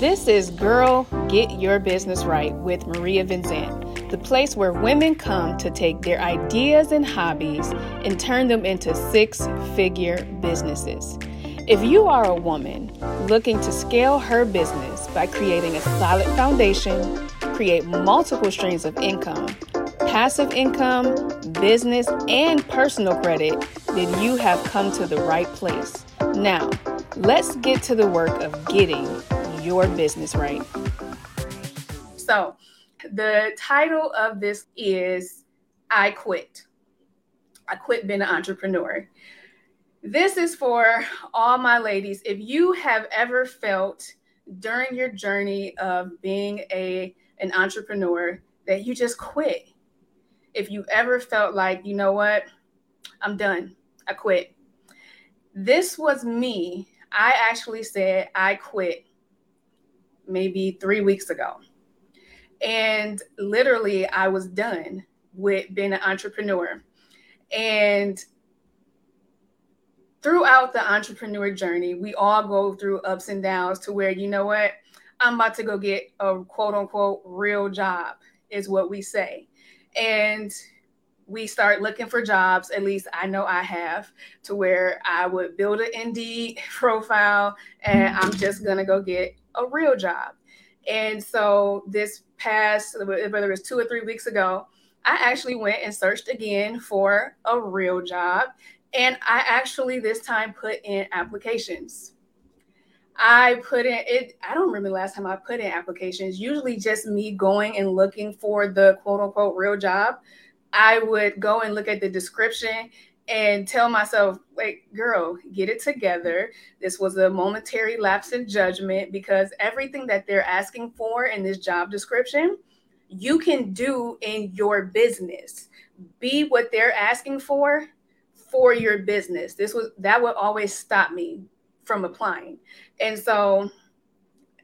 This is Girl Get Your Business Right with Maria Venzant, the place where women come to take their ideas and hobbies and turn them into six figure businesses. If you are a woman looking to scale her business by creating a solid foundation, create multiple streams of income, passive income, business, and personal credit, then you have come to the right place. Now, let's get to the work of getting your business right. So, the title of this is I Quit. I quit being an entrepreneur. This is for all my ladies. If you have ever felt during your journey of being a an entrepreneur that you just quit. If you ever felt like, you know what? I'm done. I quit. This was me. I actually said I quit maybe 3 weeks ago. And literally I was done with being an entrepreneur. And throughout the entrepreneur journey, we all go through ups and downs to where, you know what, I'm about to go get a quote unquote real job, is what we say. And we start looking for jobs, at least I know I have, to where I would build an Indeed profile and mm-hmm. I'm just gonna go get a real job. And so this past, whether it was two or three weeks ago, I actually went and searched again for a real job. And I actually this time put in applications. I put in it, I don't remember last time I put in applications, usually just me going and looking for the quote unquote real job. I would go and look at the description and tell myself, like, girl, get it together. This was a momentary lapse in judgment because everything that they're asking for in this job description, you can do in your business. Be what they're asking for for your business. This was that would always stop me from applying. And so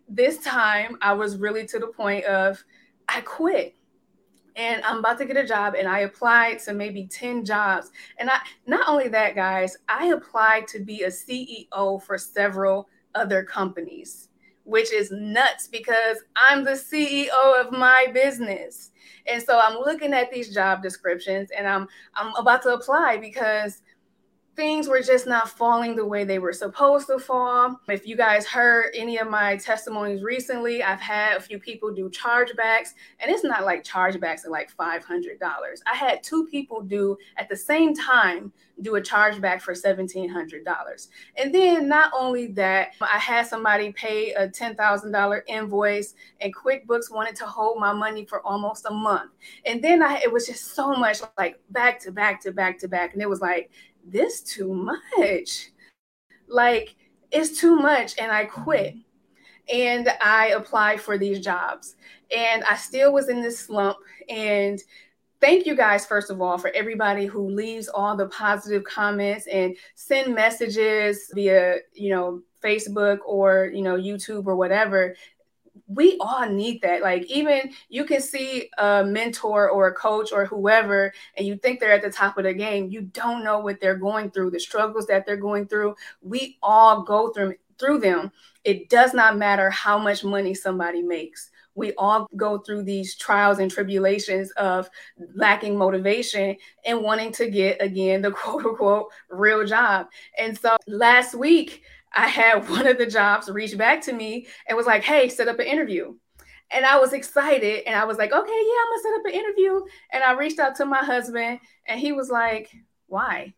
this time I was really to the point of I quit and I'm about to get a job and I applied to maybe 10 jobs. And I not only that guys, I applied to be a CEO for several other companies, which is nuts because I'm the CEO of my business. And so I'm looking at these job descriptions and I'm I'm about to apply because things were just not falling the way they were supposed to fall. If you guys heard any of my testimonies recently, I've had a few people do chargebacks, and it's not like chargebacks are like $500. I had two people do at the same time do a chargeback for $1,700. And then not only that, I had somebody pay a $10,000 invoice, and QuickBooks wanted to hold my money for almost a month. And then I, it was just so much like back to back to back to back. And it was like, this too much. Like it's too much. And I quit. And I applied for these jobs. And I still was in this slump. And thank you guys first of all for everybody who leaves all the positive comments and send messages via you know facebook or you know youtube or whatever we all need that. Like, even you can see a mentor or a coach or whoever, and you think they're at the top of the game. You don't know what they're going through, the struggles that they're going through. We all go through through them. It does not matter how much money somebody makes. We all go through these trials and tribulations of lacking motivation and wanting to get again the quote unquote real job. And so last week, I had one of the jobs reach back to me and was like, hey, set up an interview. And I was excited and I was like, okay, yeah, I'm gonna set up an interview. And I reached out to my husband and he was like, why?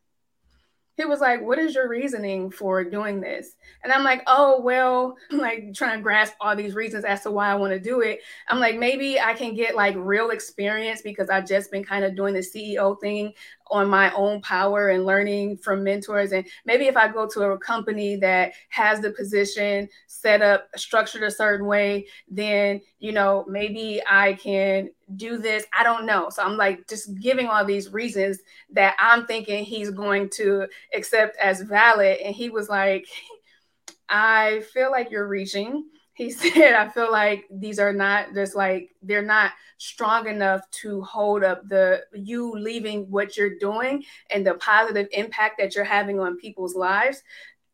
he was like, What is your reasoning for doing this? And I'm like, Oh, well, like trying to grasp all these reasons as to why I want to do it. I'm like, maybe I can get like real experience because I've just been kind of doing the CEO thing on my own power and learning from mentors. And maybe if I go to a company that has the position set up, structured a certain way, then, you know, maybe I can do this. I don't know. So I'm like just giving all these reasons that I'm thinking he's going to accept as valid. And he was like, I feel like you're reaching he said, I feel like these are not just like they're not strong enough to hold up the you leaving what you're doing and the positive impact that you're having on people's lives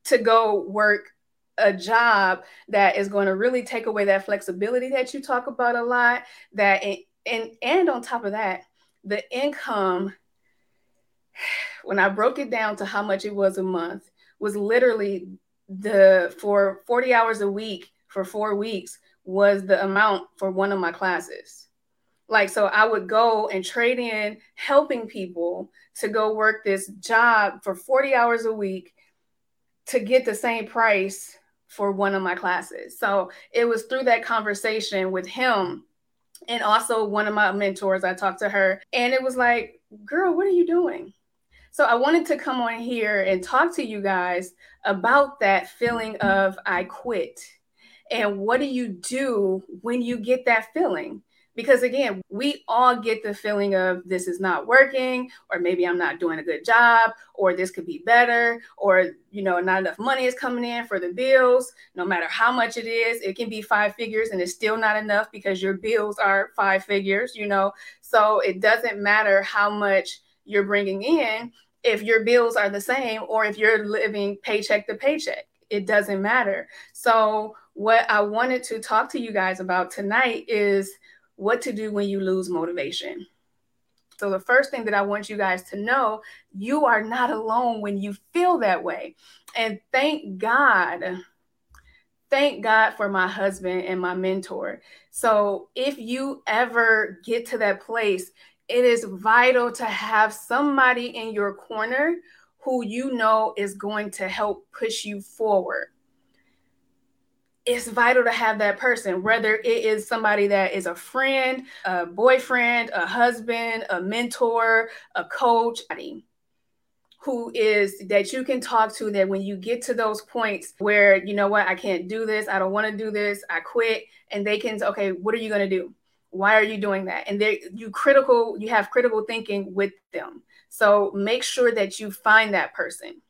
to go work a job that is going to really take away that flexibility that you talk about a lot that and and on top of that the income when i broke it down to how much it was a month was literally the for 40 hours a week for 4 weeks was the amount for one of my classes like so i would go and trade in helping people to go work this job for 40 hours a week to get the same price for one of my classes. So it was through that conversation with him and also one of my mentors. I talked to her and it was like, girl, what are you doing? So I wanted to come on here and talk to you guys about that feeling of I quit. And what do you do when you get that feeling? because again we all get the feeling of this is not working or maybe i'm not doing a good job or this could be better or you know not enough money is coming in for the bills. No matter how much it is it can be five figures and it's still not enough because your bills are five figures you know? So it doesn't matter how much you're bringing in if your bills are the same or if you're living paycheck to paycheck. It doesn't matter. So what i wanted to talk to you guys about tonight is what to do when you lose motivation. So, the first thing that I want you guys to know, you are not alone when you feel that way. And thank God, thank God for my husband and my mentor. So, if you ever get to that place, it is vital to have somebody in your corner who you know is going to help push you forward it's vital to have that person, whether it is somebody that is a friend, a boyfriend, a husband, a mentor, a coach, who is that you can talk to that when you get to those points where, you know what, I can't do this, I don't want to do this, I quit, and they can, okay, what are you going to do? Why are you doing that? And they you critical, you have critical thinking with them. So make sure that you find that person.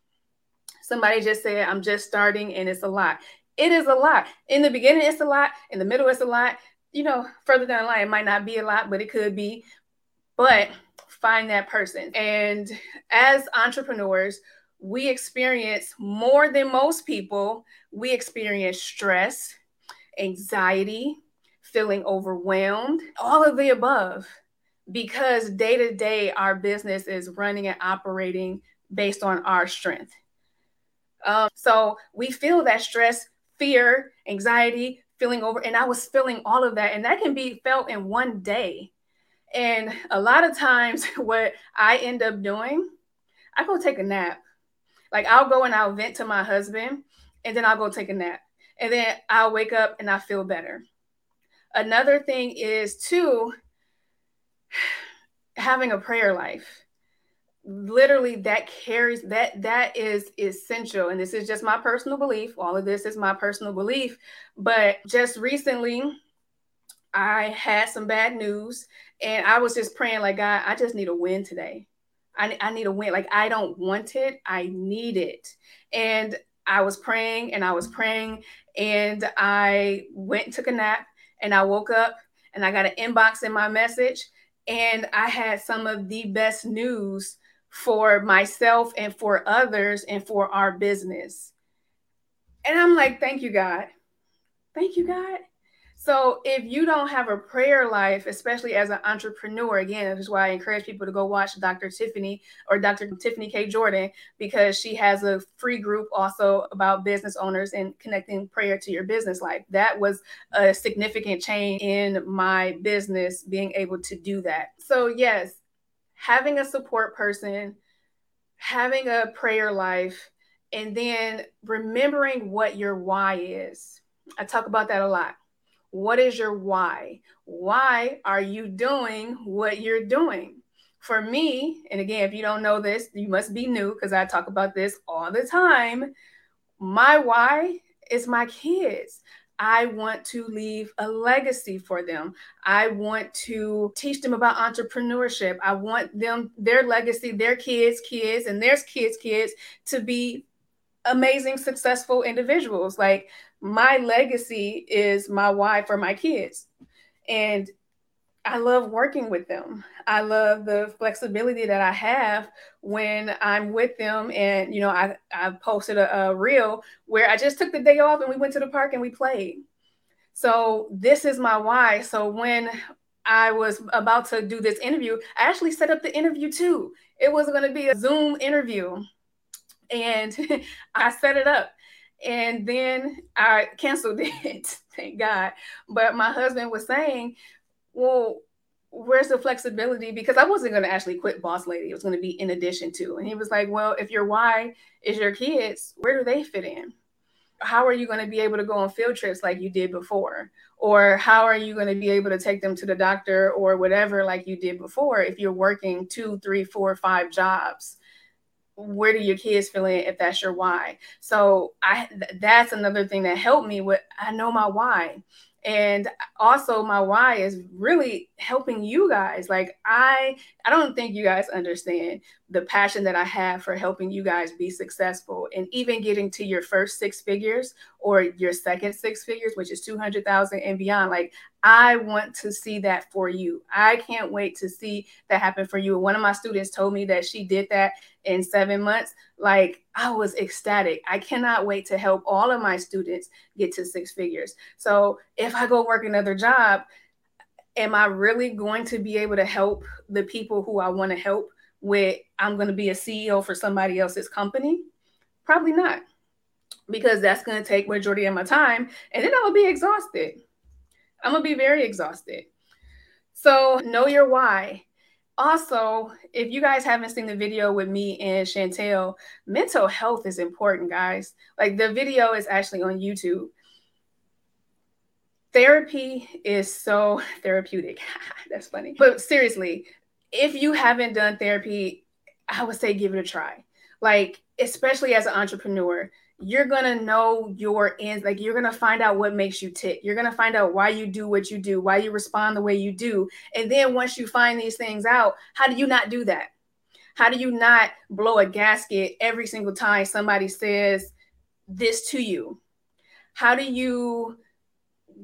Somebody just said, I'm just starting and it's a lot it is a lot. In the beginning, it's a lot. In the middle, it's a lot. You know, further down the line, it might not be a lot, but it could be. But find that person. And as entrepreneurs, we experience more than most people. We experience stress, anxiety, feeling overwhelmed, all of the above, because day to day, our business is running and operating based on our strength. Um, so we feel that stress fear, anxiety, feeling over. And I was feeling all of that. And that can be felt in one day. And a lot of times, what I end up doing, I go take a nap. Like I'll go and I'll vent to my husband, and then I'll go take a nap. And then I'll wake up and I feel better. Another thing is, too, having a prayer life literally that carries that that is essential. And this is just my personal belief. All of this is my personal belief. But just recently i had some bad news and i was just praying like god i just need a win today. I, I need a win. Like i don't want it. I need it. And i was praying and i was praying and i went and took a nap and i woke up and i got an inbox in my message and i had some of the best news for myself and for others and for our business. And I'm like, thank you, God. Thank you, God. So if you don't have a prayer life, especially as an entrepreneur, again, this is why I encourage people to go watch Dr. Tiffany or Dr. Tiffany K. Jordan, because she has a free group also about business owners and connecting prayer to your business life. That was a significant change in my business, being able to do that. So, yes, having a support person, having a prayer life, and then remembering what your why is. I talk about that a lot. What is your why? Why are you doing what you're doing? For me, and again, if you don't know this, you must be new because I talk about this all the time. My why is my kids. I want to leave a legacy for them. I want to teach them about entrepreneurship. I want them, their legacy, their kids' kids, and their kids' kids to be amazing, successful individuals. Like my legacy is my why for my kids. And I love working with them. I love the flexibility that I have when I'm with them. And, you know, I, I posted a, a reel where I just took the day off and we went to the park and we played. So this is my why. So when I was about to do this interview, I actually set up the interview too. It was going to be a Zoom interview. And I set it up. And then I canceled it, thank God. But my husband was saying, well, where's the flexibility? Because I wasn't going to actually quit Boss Lady. It was going to be in addition to. And he was like, well, if your why is your kids, where do they fit in? How are you going to be able to go on field trips like you did before? Or how are you going to be able to take them to the doctor or whatever like you did before if you're working two, three, four, five jobs? Where do your kids feel in if that's your why? So I that's another thing that helped me with I know my why and also my why is really helping you guys. Like i i don't think you guys understand the passion that i have for helping you guys be successful and even getting to your first six figures or your second six figures which is 200000 and beyond like I want to see that for you. I can't wait to see that happen for you. One of my students told me that she did that in seven months. Like, I was ecstatic. I cannot wait to help all of my students get to six figures. So, if I go work another job, am I really going to be able to help the people who I want to help with? I'm going to be a CEO for somebody else's company? Probably not, because that's going to take majority of my time, and then I will be exhausted. I'm gonna be very exhausted. So know your why. Also, if you guys haven't seen the video with me and Chantel, mental health is important, guys. Like the video is actually on YouTube. Therapy is so therapeutic. That's funny. But seriously, if you haven't done therapy, I would say give it a try. Like, especially as an entrepreneur, you're gonna know your ends like you're gonna find out what makes you tick. You're gonna find out why you do what you do why you respond the way you do. And then once you find these things out how do you not do that? How do you not blow a gasket every single time somebody says this to you? How do you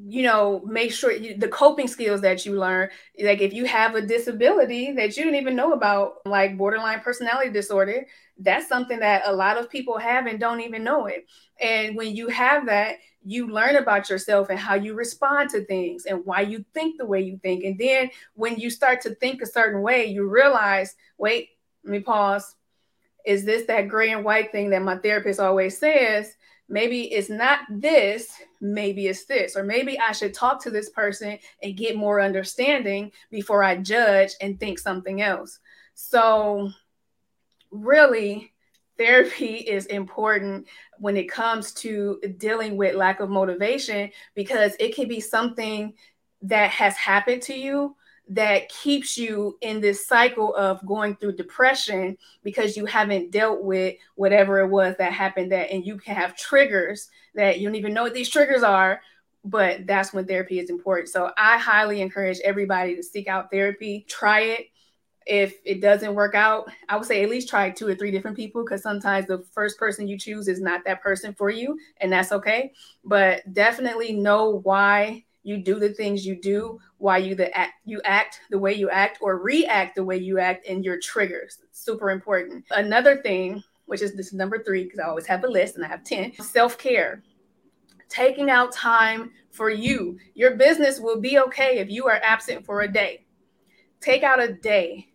you know make sure you, the coping skills that you learn like if you have a disability that you didn't even know about like borderline personality disorder that's something that a lot of people have and don't even know it. And when you have that you learn about yourself and how you respond to things and why you think the way you think. And then when you start to think a certain way you realize wait let me pause. Is this that gray and white thing that my therapist always says maybe it's not this, maybe it's this, or maybe I should talk to this person and get more understanding before I judge and think something else. So, really, therapy is important when it comes to dealing with lack of motivation because it can be something that has happened to you that keeps you in this cycle of going through depression because you haven't dealt with whatever it was that happened that and you can have triggers that you don't even know what these triggers are but that's when therapy is important. So i highly encourage everybody to seek out therapy. Try it. If it doesn't work out i would say at least try two or three different people because sometimes the first person you choose is not that person for you and that's okay. But definitely know why you do the things you do why you the act you act the way you act or react the way you act and your triggers. Super important. Another thing which is this number three because i always have a list and i have 10 self-care. Taking out time for you. Your business will be okay if you are absent for a day. Take out a day.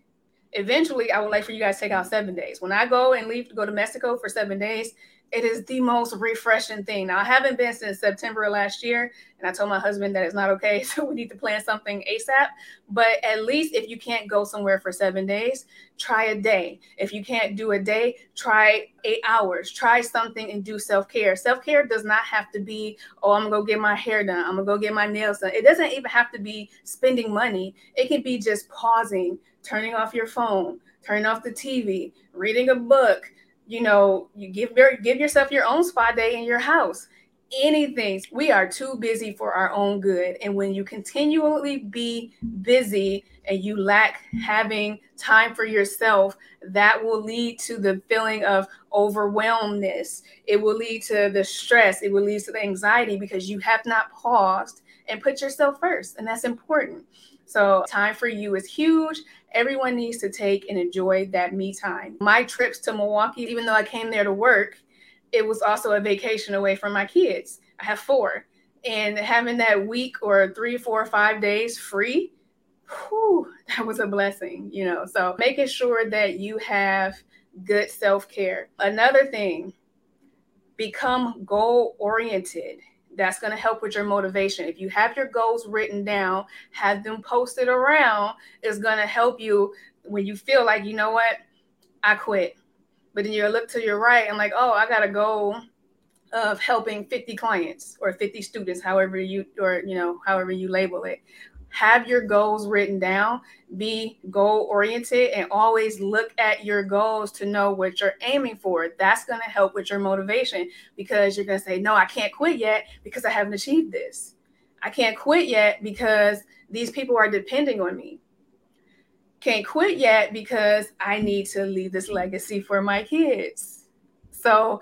Eventually i would like for you guys to take out seven days. When i go and leave to go to mexico for seven days it is the most refreshing thing. Now, I haven't been since September last year, and I told my husband that it's not okay. So we need to plan something ASAP. But at least if you can't go somewhere for seven days, try a day. If you can't do a day, try eight hours. Try something and do self care. Self care does not have to be, oh, I'm gonna go get my hair done. I'm gonna go get my nails done. It doesn't even have to be spending money. It can be just pausing, turning off your phone, turning off the TV, reading a book you know, you give give yourself your own spa day in your house. Anything. We are too busy for our own good. And when you continually be busy and you lack having time for yourself, that will lead to the feeling of overwhelmness. It will lead to the stress. It will lead to the anxiety because you have not paused and put yourself first. And that's important. So, time for you is huge. Everyone needs to take and enjoy that me time. My trips to Milwaukee, even though I came there to work, it was also a vacation away from my kids. I have four. And having that week or three, four, five days free, whew, that was a blessing, you know. So, making sure that you have good self care. Another thing, become goal oriented that's going to help with your motivation. If you have your goals written down, have them posted around, it's going to help you when you feel like, you know what, I quit. But then you look to your right and like, oh, I got a goal of helping 50 clients or 50 students, however you or you know, however you label it have your goals written down, be goal oriented, and always look at your goals to know what you're aiming for. That's going to help with your motivation because you're going to say, No, I can't quit yet because I haven't achieved this. I can't quit yet because these people are depending on me. Can't quit yet because I need to leave this legacy for my kids so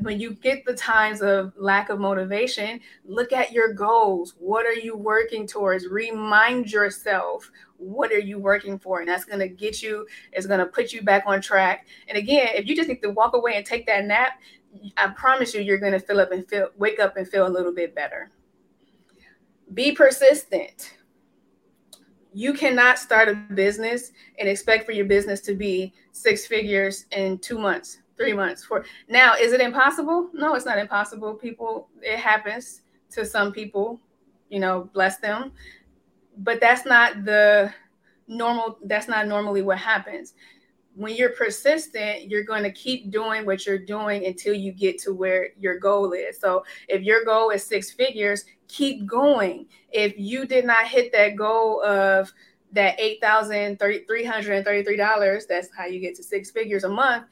when you get the times of lack of motivation, look at your goals. What are you working towards? Remind yourself what are you working for? And that's going to get you, it's going to put you back on track. And again, if you just need to walk away and take that nap, I promise you, you're going to fill up and feel, wake up and feel a little bit better. Be persistent. You cannot start a business and expect for your business to be six figures in two months three months for now is it impossible? No it's not impossible. People it happens to some people you know bless them. But that's not the normal that's not normally what happens. When you're persistent you're going to keep doing what you're doing until you get to where your goal is. So if your goal is six figures keep going. If you did not hit that goal of that $8,333, that's how you get to six figures a month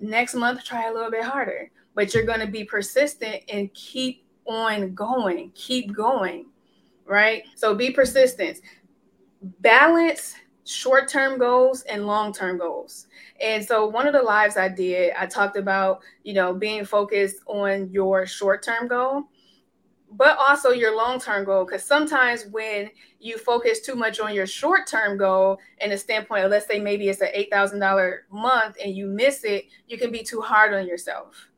next month try a little bit harder. But you're going to be persistent and keep on going keep going right? So be persistent. Balance short-term goals and long-term goals. And so one of the lives i did i talked about you know being focused on your short-term goal but also your long term goal. Because sometimes when you focus too much on your short term goal and the standpoint of, let's say, maybe it's an $8,000 month and you miss it, you can be too hard on yourself.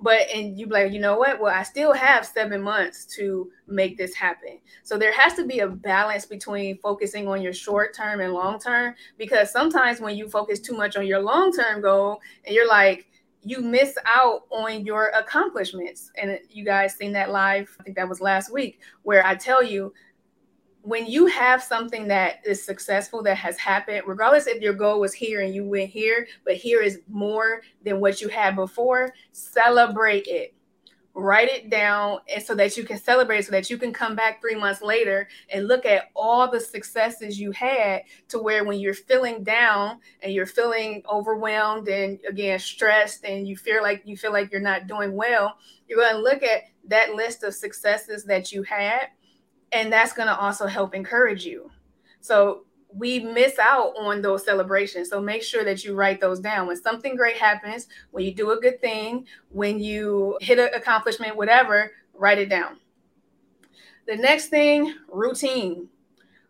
But, and you like, you know what? Well, I still have seven months to make this happen. So there has to be a balance between focusing on your short term and long term. Because sometimes when you focus too much on your long term goal and you're like, you miss out on your accomplishments. And you guys seen that live, I think that was last week, where I tell you when you have something that is successful that has happened, regardless if your goal was here and you went here, but here is more than what you had before, celebrate it write it down and so that you can celebrate so that you can come back three months later and look at all the successes you had to where when you're feeling down and you're feeling overwhelmed and again stressed and you feel like you feel like you're not doing well you're going to look at that list of successes that you had and that's going to also help encourage you. So we miss out on those celebrations. So make sure that you write those down. When something great happens, when you do a good thing, when you hit an accomplishment, whatever, write it down. The next thing, routine.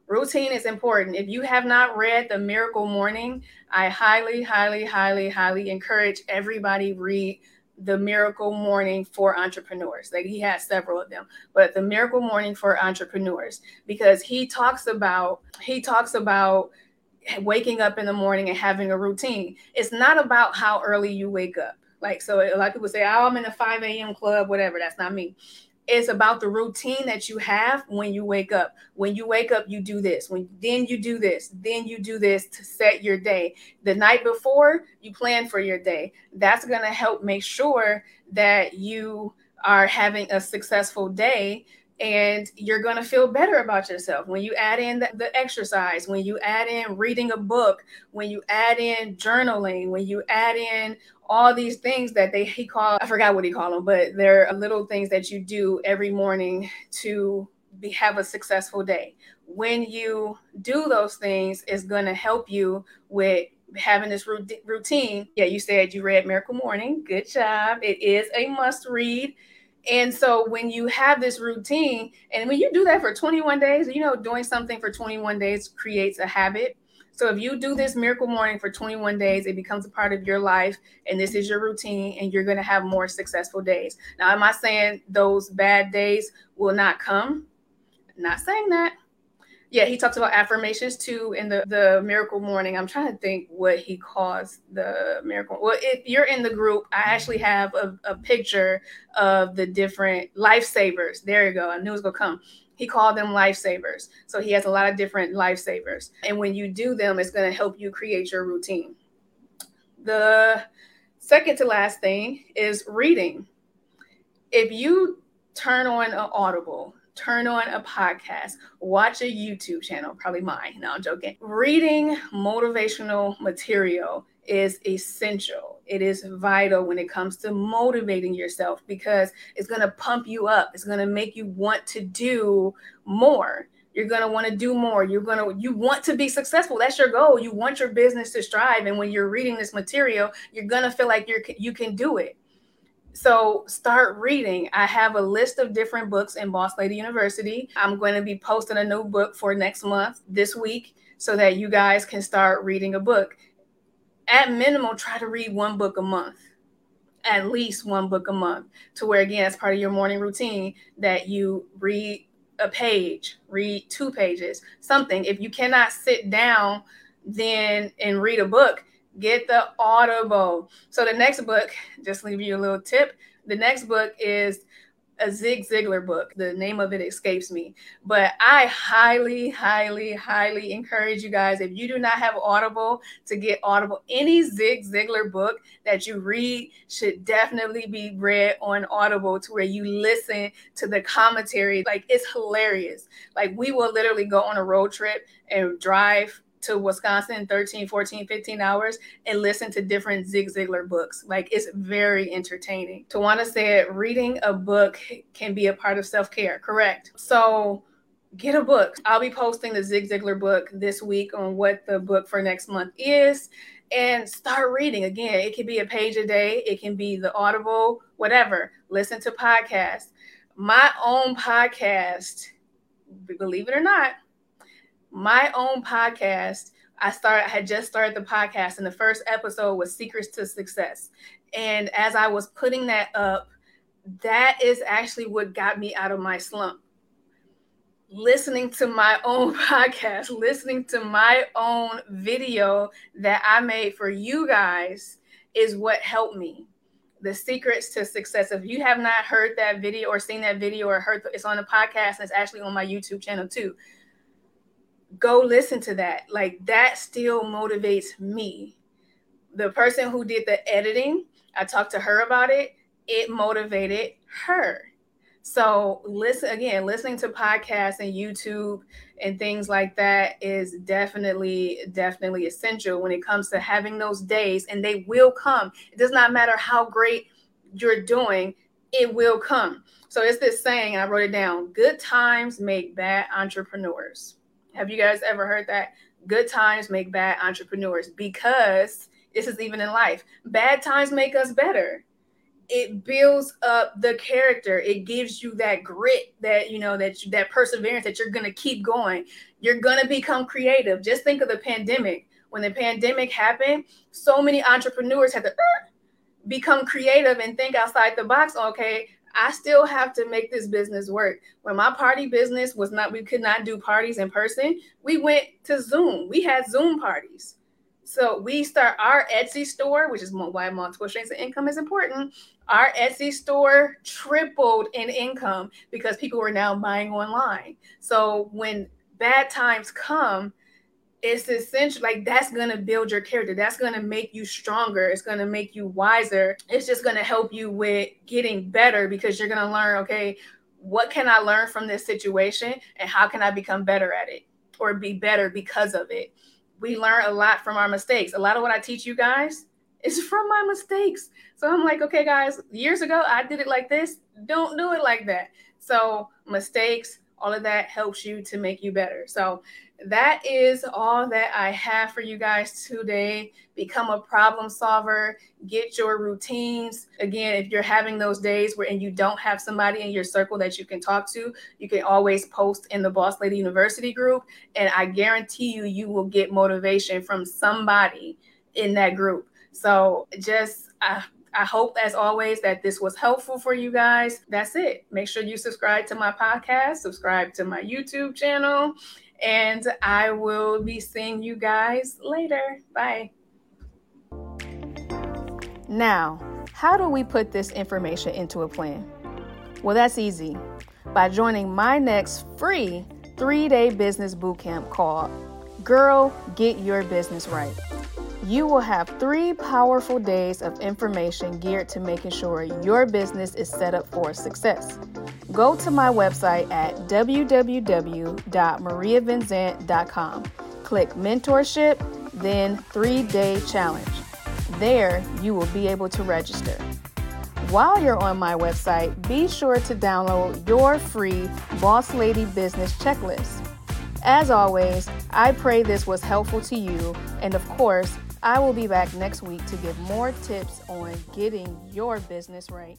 Routine is important. If you have not read The Miracle Morning, I highly, highly, highly, highly encourage everybody read the miracle morning for entrepreneurs. Like he has several of them but the miracle morning for entrepreneurs because he talks about he talks about waking up in the morning and having a routine. It's not about how early you wake up. Like so a lot of people say oh i'm in a 5 a.m club whatever that's not me it's about the routine that you have when you wake up. When you wake up, you do this. When then you do this, then you do this to set your day. The night before, you plan for your day. That's going to help make sure that you are having a successful day and you're going to feel better about yourself when you add in the, the, exercise when you add in reading a book when you add in journaling when you add in all these things that they he called I forgot what he called them, but they're little things that you do every morning to be have a successful day. When you do those things, it's going to help you with having this routine. Yeah, you said you read Miracle Morning. Good job. It is a must read. And so when you have this routine, and when you do that for 21 days, you know, doing something for 21 days creates a habit. So if you do this miracle morning for 21 days, it becomes a part of your life, and this is your routine, and you're going to have more successful days. Now, am I saying those bad days will not come? Not saying that yeah, he talks about affirmations too in the the miracle morning. I'm trying to think what he calls the miracle. Well, if you're in the group, I actually have a, a picture of the different lifesavers. There you go. I knew it was gonna come. He called them lifesavers. So he has a lot of different lifesavers. And when you do them, it's gonna help you create your routine. The second to last thing is reading. If you turn on an audible turn on a podcast, watch a YouTube channel, probably mine. No, I'm joking. Reading motivational material is essential. It is vital when it comes to motivating yourself because it's going to pump you up. It's going to make you want to do more. You're going to want to do more. You're going to you want to be successful. That's your goal. You want your business to strive and when you're reading this material, you're going to feel like you're you can do it so start reading. I have a list of different books in Boss Lady University. I'm going to be posting a new book for next month this week so that you guys can start reading a book. At minimum, try to read one book a month. At least one book a month to where again as part of your morning routine that you read a page, read two pages, something. If you cannot sit down then and read a book, get the Audible. So the next book, just leave you a little tip. The next book is a Zig Ziglar book. The name of it escapes me, but I highly, highly, highly encourage you guys if you do not have Audible to get Audible. Any Zig Ziglar book that you read should definitely be read on Audible to where you listen to the commentary. Like it's hilarious. Like we will literally go on a road trip and drive to Wisconsin 13, 14, 15 hours and listen to different Zig Ziglar books. Like it's very entertaining. Tawana said reading a book can be a part of self-care. Correct. So get a book. I'll be posting the Zig Ziglar book this week on what the book for next month is and start reading. Again, it can be a page a day, it can be the Audible, whatever. Listen to podcasts. My own podcast, believe it or not, my own podcast. I started, I had just started the podcast, and the first episode was Secrets to Success. And as I was putting that up, that is actually what got me out of my slump. Listening to my own podcast, listening to my own video that I made for you guys is what helped me. The secrets to success. If you have not heard that video or seen that video or heard it's on the podcast, and it's actually on my YouTube channel too go listen to that. Like that still motivates me. The person who did the editing, I talked to her about it. It motivated her. So listen again, listening to podcasts and YouTube and things like that is definitely, definitely essential when it comes to having those days, and they will come. It does not matter how great you're doing, it will come. So it's this saying, I wrote it down: good times make bad entrepreneurs. Have you guys ever heard that? Good times make bad entrepreneurs because this is even in life. Bad times make us better. It builds up the character. It gives you that grit, that you know, that that perseverance that you're gonna keep going. You're gonna become creative. Just think of the pandemic. When the pandemic happened, so many entrepreneurs had to uh, become creative and think outside the box. Okay, I still have to make this business work. When my party business was not, we could not do parties in person. We went to Zoom. We had Zoom parties. So we start our Etsy store, which is why multiple streams of income is important. Our Etsy store tripled in income because people were now buying online. So when bad times come, it's essential like that's going to build your character that's going to make you stronger it's going to make you wiser it's just going to help you with getting better because you're going to learn okay what can i learn from this situation and how can i become better at it or be better because of it? We learn a lot from our mistakes. A lot of what i teach you guys is from my mistakes. So i'm like okay guys years ago i did it like this don't do it like that. So mistakes all of that helps you to make you better. So that is all that I have for you guys today. Become a problem solver, get your routines. Again, if you're having those days where and you don't have somebody in your circle that you can talk to, you can always post in the Boss Lady University group. And I guarantee you, you will get motivation from somebody in that group. So just, I, I hope, as always, that this was helpful for you guys. That's it. Make sure you subscribe to my podcast, subscribe to my YouTube channel, and I will be seeing you guys later. Bye. Now, how do we put this information into a plan? Well, that's easy. By joining my next free three day business bootcamp called Girl, Get Your Business Right. You will have three powerful days of information geared to making sure your business is set up for success. Go to my website at www.mariavenzant.com. Click Mentorship, then Three Day Challenge. There, you will be able to register. While you're on my website, be sure to download your free Boss Lady Business Checklist. As always, I pray this was helpful to you, and of course, I will be back next week to give more tips on getting your business right.